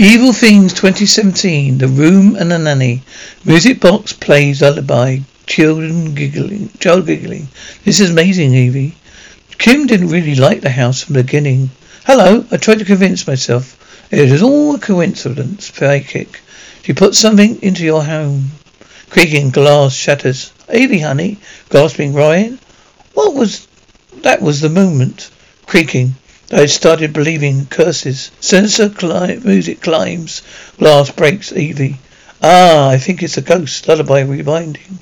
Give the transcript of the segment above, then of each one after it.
Evil Things 2017, The Room and the Nanny. Music box plays lullaby. Children giggling. Child giggling. This is amazing, Evie. Kim didn't really like the house from the beginning. Hello, I tried to convince myself. It is all a coincidence, psychic. She put something into your home. Creaking glass shatters. Evie, honey, gasping Ryan. What was that was the moment. Creaking. I started believing curses. Sensor cli- music climbs. Glass breaks. Evie. Ah, I think it's a ghost. Lullaby rewinding.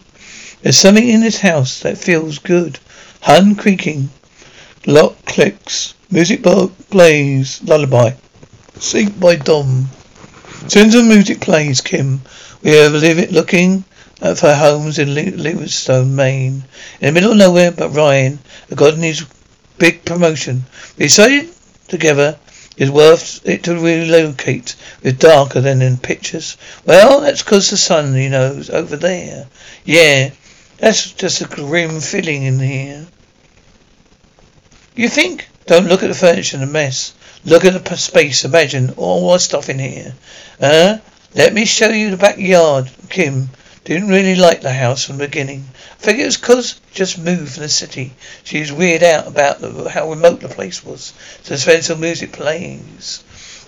There's something in this house that feels good. Hun creaking. Lock clicks. Music box plays. Lullaby. Sync by Dom. Sensor music plays, Kim. We are living, looking at for homes in Livingstone, Maine. In the middle of nowhere, but Ryan, a god in his big promotion. We decided together it's worth it to relocate. It's darker than in pictures. Well, that's 'cause the sun, you know, is over there. Yeah, that's just a grim feeling in here. You think? Don't look at the furniture and the mess. Look at the space. Imagine all our stuff in here. Uh, let me show you the backyard. Kim didn't really like the house from the beginning. I figure it was was 'cause just moved from the city. She was weirded out about the, how remote the place was. So Spencer music plays.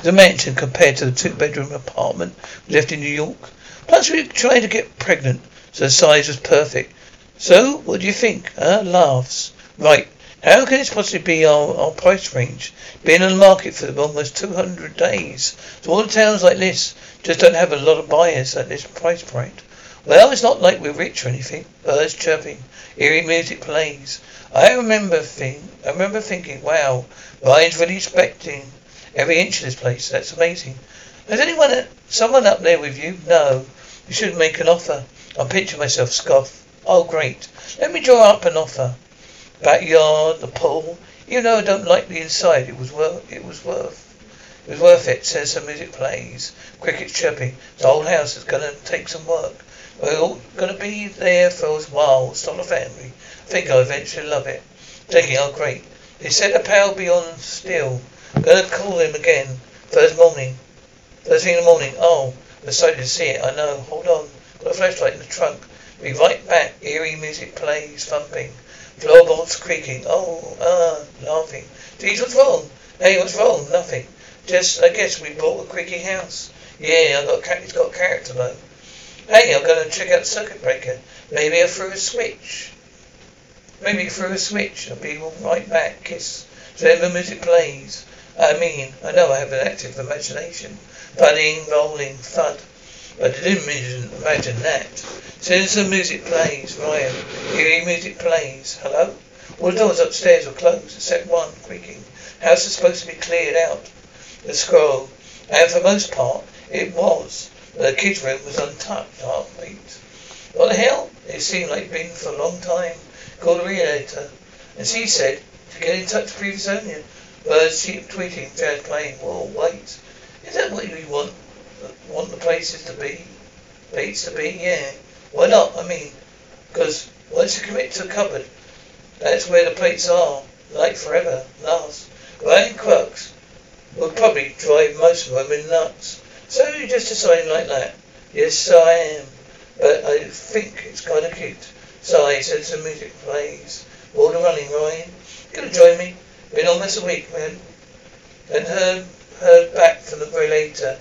A mansion compared to the two-bedroom apartment we left in New York. Plus, we tried to get pregnant, so the size was perfect. So, what do you think? Huh? Laughs. Right. How can this possibly be our, our price range? Been on the market for almost 200 days. So all the towns like this just don't have a lot of buyers at this price point. Well, it's not like we're rich or anything. Birds chirping, eerie music plays. I remember think, I remember thinking, wow, Ryan's really expecting every inch of this place. That's amazing. Has anyone, someone up there with you? No. You shouldn't make an offer. I'm picturing myself scoff. Oh, great. Let me draw up an offer. Backyard, the pool. You know I don't like the inside. It was worth. It was worth. It was worth it. Says the music plays. Crickets chirping. The whole house is gonna take some work. We're all gonna be there for a while. Not a family. I think I'll eventually love it. Taking oh great. They said the power be on still. Gonna call him again. First morning. First thing in the morning. Oh, I'm excited to see it. I know. Hold on. Got a flashlight in the trunk. Be right back. Eerie music plays. Thumping. Floorboards creaking. Oh, ah, laughing. Geez, what's wrong? Hey, what's wrong? Nothing. Just, I guess we bought a creaky house. Yeah, I got it's got character though. Hey, I'm gonna check out circuit breaker. Maybe threw a switch. Maybe threw a switch. I'll be right back. Kiss. So then the music plays. I mean, I know I have an active imagination. Thudding, rolling, thud. But I didn't imagine, imagine that. As the music plays, Ryan, eerie music plays. Hello? All the doors upstairs were closed, except one, creaking. House is supposed to be cleared out. The scroll. And for most part, it was. The kids' room was untouched. Heartbeat. What the hell? It seemed like been for a long time. Called the relator. And she said to get in touch with previous owner. Birds tweeting, jazz playing. Whoa, wait. Is that what you want? Want the places to be? Beats to be? Yeah. Why not? I mean, because once you commit to a cupboard, that's where the plates are, like forever, last. Ryan quirks will probably drive most women nuts. So you just deciding like that? Yes, I am. but I think it's kind of cute. Sigh, said some music plays. Water running, Ryan. Gonna join me? Been almost a week, man. And heard, heard back from the relator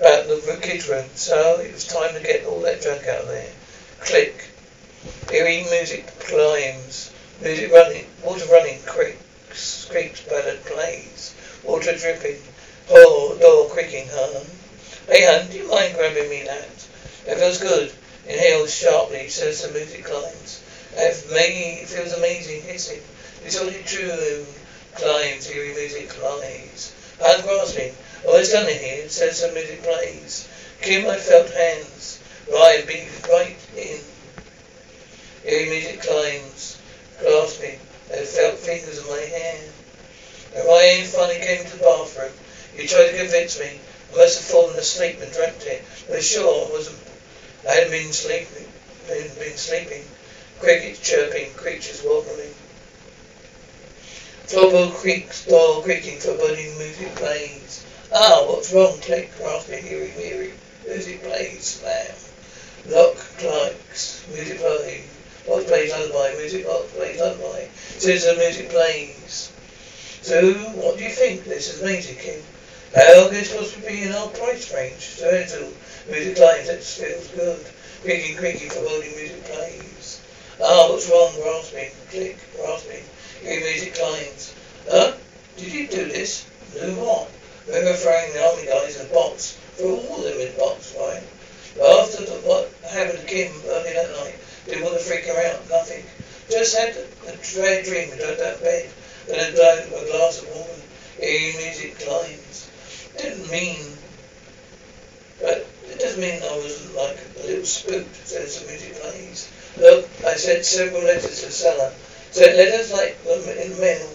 about the kids' room, so it was time to get all that junk out of there. Click. Eerie music climbs. Music running, water running, creaks, creaks, ballad plays. Water dripping. Door, door creaking, hon. Hey, hon, do you mind grabbing me that? It feels good. Inhales sharply, says the music climbs. It feels amazing, hissing. It's only true. Climbs, eerie music climbs. Hand grasping. Oh, it's done here, says the music plays. Kim, I felt hands. Right, be right in. Eerie music climbs, grasping. I felt fingers in my hand. And Ryan finally came to the bathroom. You tried to convince me I must have fallen asleep and dreamt it. But sure, I wasn't. I hadn't been sleeping. Been, been sleeping. Crickets chirping, creatures wobbling. Floorboard creaks, door creaking, foreboding music plays. Ah, what's wrong? Click, rasping, eerie, weary. Music plays, slam. Lock clicks, music plays. Box plays lullaby, music box plays lullaby. The music plays. So, what do you think? This is amazing, King. How could it possibly be in our price range? So little music lines, that feels good. Creaking, creaking, foreboding music plays. Ah, what's wrong? Rasping, click, rasping. Your music lines. Huh? Did you do this? Do what? Remember throwing the army guys in a box? Threw all of them in a box, right? But after the, what happened to Kim early that night, didn't want to freak her out, nothing. Just had a, a dread dream under that bed. Then I drank a glass of water. Hearing music climbs. Didn't mean, but it doesn't mean I wasn't like a little spooked, says the music plays. Look, I sent several letters to seller. Sent letters like um, in the mail.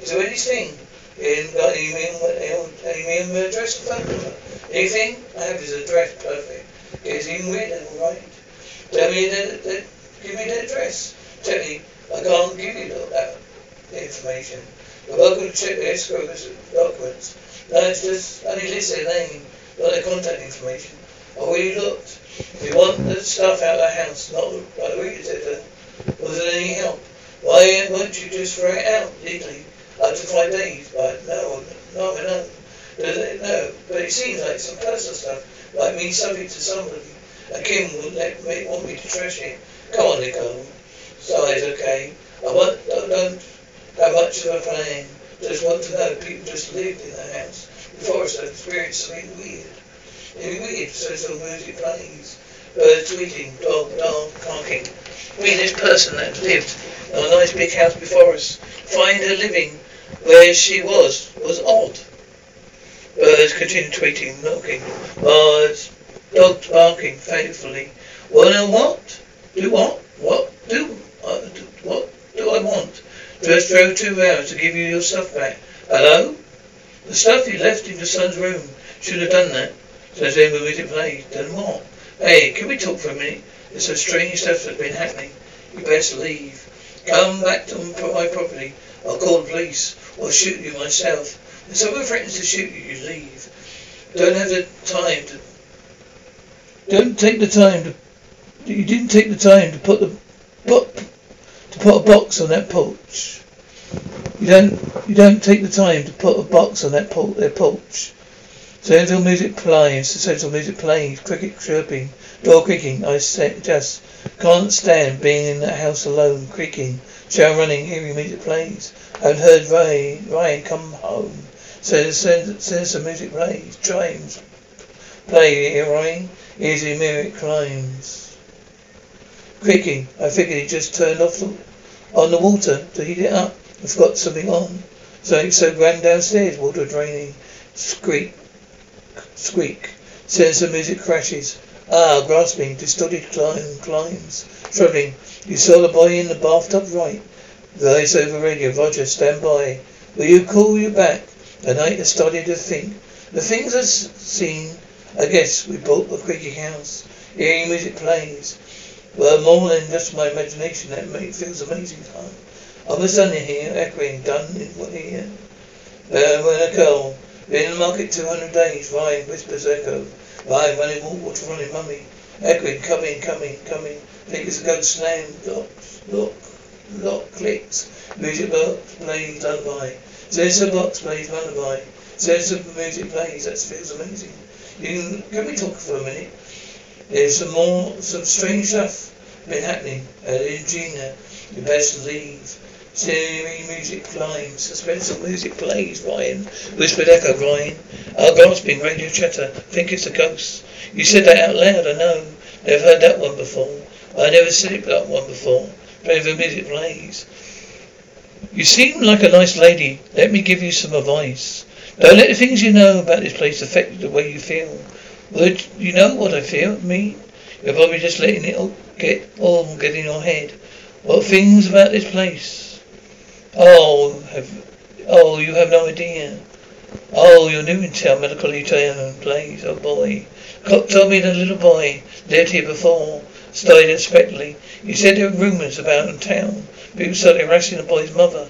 Is there anything? In got any email, email address or phone number? Anything? I have his address perfect. It's even weirder, all right. Tell me the, the, give me the address. Tell me, I can't give you all that information. You're welcome to check the escrow documents. No, it's just name, not their contact information. I already looked. We want the stuff out of the house, not like the reader Was there any help? Why won't you just throw it out legally? Up to five days, but no, no, no. No, but it seems like some personal stuff, like me subject to somebody. And Kim would let me, want me to trash it. Come on, Nicole. Size, okay. I want, I don't have much of a plan. Just want to know people just lived in the house before I experienced something weird. It'd weird, so some music plays. Birds tweeting, dog, dog, honking. We, this person that lived in a nice big house before us, find her living where she was, was odd. Birds continued tweeting, knocking. Birds, dogs barking faithfully. Wanna what? Do what? What do? Uh, do what do I want? Just drove two hours to give you your stuff back. Hello? The stuff you left in your son's room. Should have done that. Says then we music played. Then what? Hey, can we talk for a minute? There's some strange stuff that's been happening. You best leave. Come back to my property. I'll call the police or shoot you myself. If someone threatens to shoot you, you leave. Don't have the time to. Don't take the time to. You didn't take the time to put the put to put a box on that porch. You don't. You don't take the time to put a box on that por- their porch. Central music plays. Central music plays. Cricket chirping. Door creaking. I just can't stand being in that house alone. Creaking. Shower running. Hearing music plays. I've heard Ray. Ryan come home. Says says says the music plays. Chimes. Play hearing. Easy music climbs. Creaking. I figured he just turned off the, on the water to heat it up. I forgot something on. So so ran downstairs. Water draining. Squeak. Squeak. Says the music crashes. Ah, grasping, distorted climb, climbs. Struggling. You saw the boy in the bathtub, right? Voice over radio. Roger, stand by. Will you call you back? The night has started to think. The things I've seen, I guess we bought the creaky house. Hearing music plays. Well, more than just my imagination, that made, feels amazing, huh? Almost done here, echoing, done here. Uh, when a girl, been in the market 200 days, Ryan whispers echo. Ryan running water running mummy. Echoing, coming, coming, coming. A ghost slam. Lock, lock, lock, clicks. Music box plays lullaby. Sensor box plays lullaby. Sensor music plays. That feels amazing. You can, can we talk for a minute? There's some more, some strange stuff been happening at Ingenia. Uh, you best leave. Scenery music climbs, suspenseful music plays, Ryan. Whispered echo, Ryan. Our grasping radio chatter. Think it's a ghost. You said that out loud, I know. Never heard that one before. I never said it that one before. The music plays. You seem like a nice lady. Let me give you some advice. Don't let the things you know about this place affect the way you feel. Would you know what I feel? Me? You're probably just letting it all get all get in your head. What things about this place? Oh, have, oh, you have no idea. Oh, you're new in town, medical town place. Oh boy. Cook told me the little boy lived here before, died unexpectedly. He said there were rumours about in town. People started harassing the boy's mother.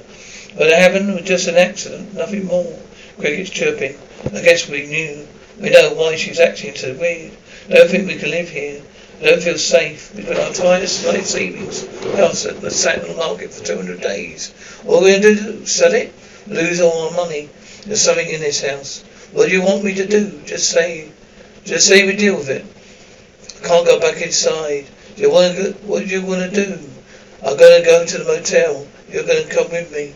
But it happened was just an accident, nothing more. Crickets chirping. I guess we knew. We know why she's acting so weird. Don't think we can live here. Don't feel safe. We've put our entire life savings house at the Saturn market for 200 days. What are we going to do? Sell it? Lose all our money? There's something in this house. What do you want me to do? Just say, just say we deal with it. I can't go back inside. Do you want to? What do you want to do? I'm going to go to the motel. You're going to come with me.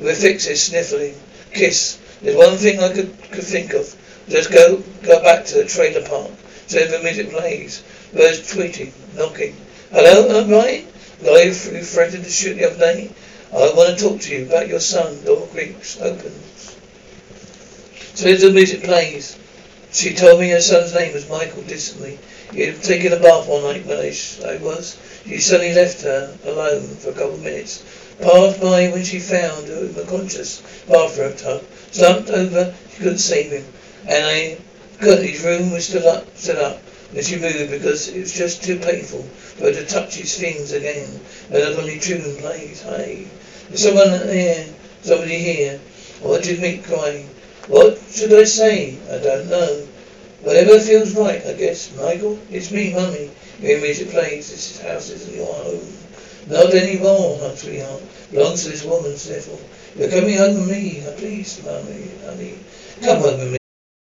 We'll fix it. Sniffling, kiss. There's one thing I could could think of. Just go go back to the trailer park. So the music plays. Birds tweeting, knocking. Hello, I'm right. Guy who threatened to shoot the other day. I want to talk to you about your son. Door creaks, opens. So the music plays. She told me her son's name was Michael distantly. He had taken a bath one night when I, I was. She suddenly left her alone for a couple of minutes. Passed by when she found her unconscious bathroom tub. Slumped over, she couldn't save him. And I couldn't. His room was still up, set up. And she moved because it was just too painful for her to touch his things again. And the only tune plays. Hey, there's someone here, somebody here. What did Mick crying? What should I say? I don't know. Whatever feels right, I guess. Michael, it's me, Mummy. You're in music plays. This house isn't your home. Not anymore, my sweetheart. Belongs to this woman, Sniffle. You're coming home with me. Please, Mummy, honey. Come home with me.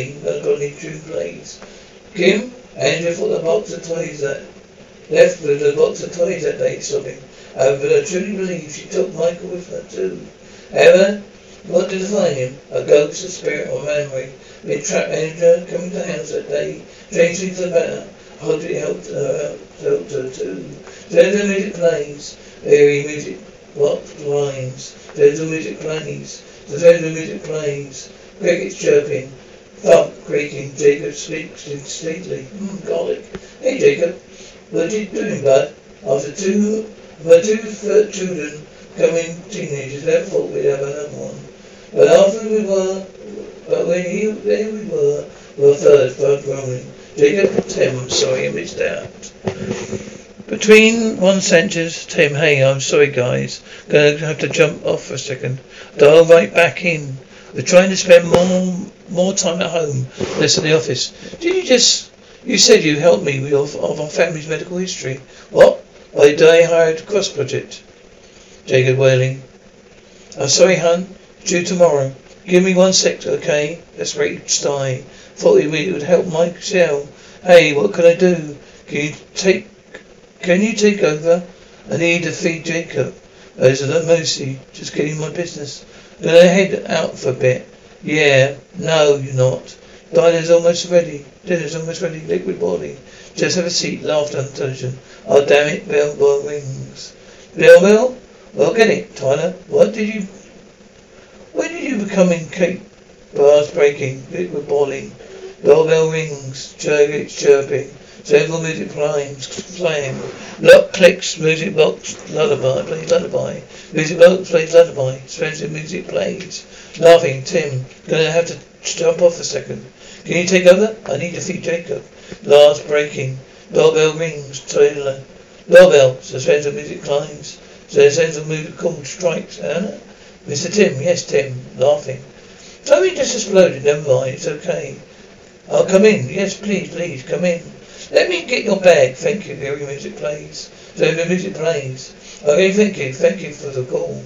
I've got any true plays. Kim, Andrew for the box of toys that left with the box of toys that day shopping. However, I truly believe she took Michael with her too. However, what did find him? A ghost, a spirit, or memory? Been trapped Andrew coming to the house that day. Strange things about. I hope helped her, helped her too. There's the music plays. Very music box lines. There's the music plays. There's the music plays. Crickets chirping. Thump, creaking, Jacob speaks distinctly. Mm, garlic. Hey, Jacob. What you doing, bud? After two, my two children becoming teenagers, never thought we'd have another one. But after we were, but when he, there we were, we were third, third growing. Jacob, Tim, I'm sorry I missed out. Between one sentence, Tim, hey, I'm sorry guys. Gonna have to jump off for a second. Dial right back in. We're trying to spend more more time at home, less in the office. Did you just you said you helped me with of our family's medical history. What? By the I hired cross project. Jacob wailing. I'm sorry, hun. Due tomorrow. Give me one sec, okay? Let's rate Stein. Thought we would help Michelle. Hey, what can I do? Can you take can you take over? I need to feed Jacob. Those are the mercy. Just getting my business. Gonna head out for a bit. Yeah, no, you're not. Dinner's almost ready. Dinner's almost ready. Liquid boiling. Just have a seat. Laughter intelligent. Oh, damn it. Bell bell rings. Bell bell? Well, get it, Tyler. What did you... When did you become in cake? Bars breaking. Liquid boiling. Bell bell rings. Chirping. chirping. Central music playing, playing. Lock clicks, music box, lullaby, plays lullaby. Music box plays lullaby. Spencer music plays. Laughing, Tim. Gonna have to jump off a second. Can you take over? I need to feed Jacob. Last breaking. Doorbell rings. Trailer. Doorbell. Suspense music climbs. Suspense music call strikes. Anna? Mr. Tim. Yes, Tim. Laughing. Something just exploded. Never mind. It's okay. I'll come in. Yes, please, please, come in. Let me get your bag. Thank you. Your music plays. So the music plays. Okay, thank you. Thank you for the call.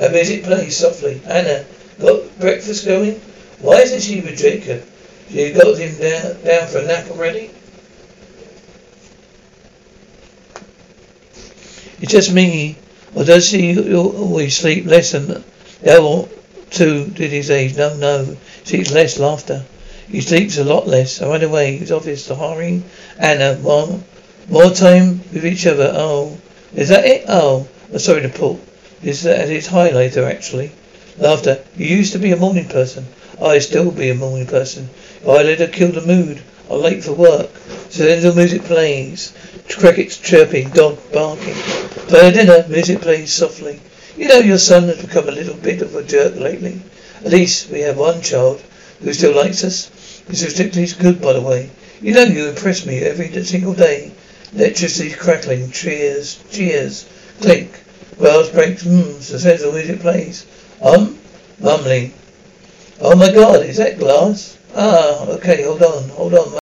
And music plays softly. Anna, got breakfast going? Why isn't she with Jacob? She got him down, down for a nap already? It's just me. Or does she always sleep less than the other two did his age? No, no. Sleeps less laughter. He sleeps a lot less. I ran away. His office, the hiring. Anna, uh, more, more time with each other. Oh, is that it? Oh, I'm sorry to pull. This uh, is his highlighter, actually. Laughter. You used to be a morning person. I still be a morning person. I let her kill the mood. I'm late for work. So then the music plays. Crickets chirping, dog barking. For dinner, music plays softly. You know your son has become a little bit of a jerk lately. At least we have one child who still likes us. He's particularly good, by the way. You know you impress me every single day. Electricity crackling, cheers, cheers, clink. Glass breaks, mmm, suspenseful music plays. Um, mumbling. Oh my god, is that glass? Ah, okay, hold on, hold on.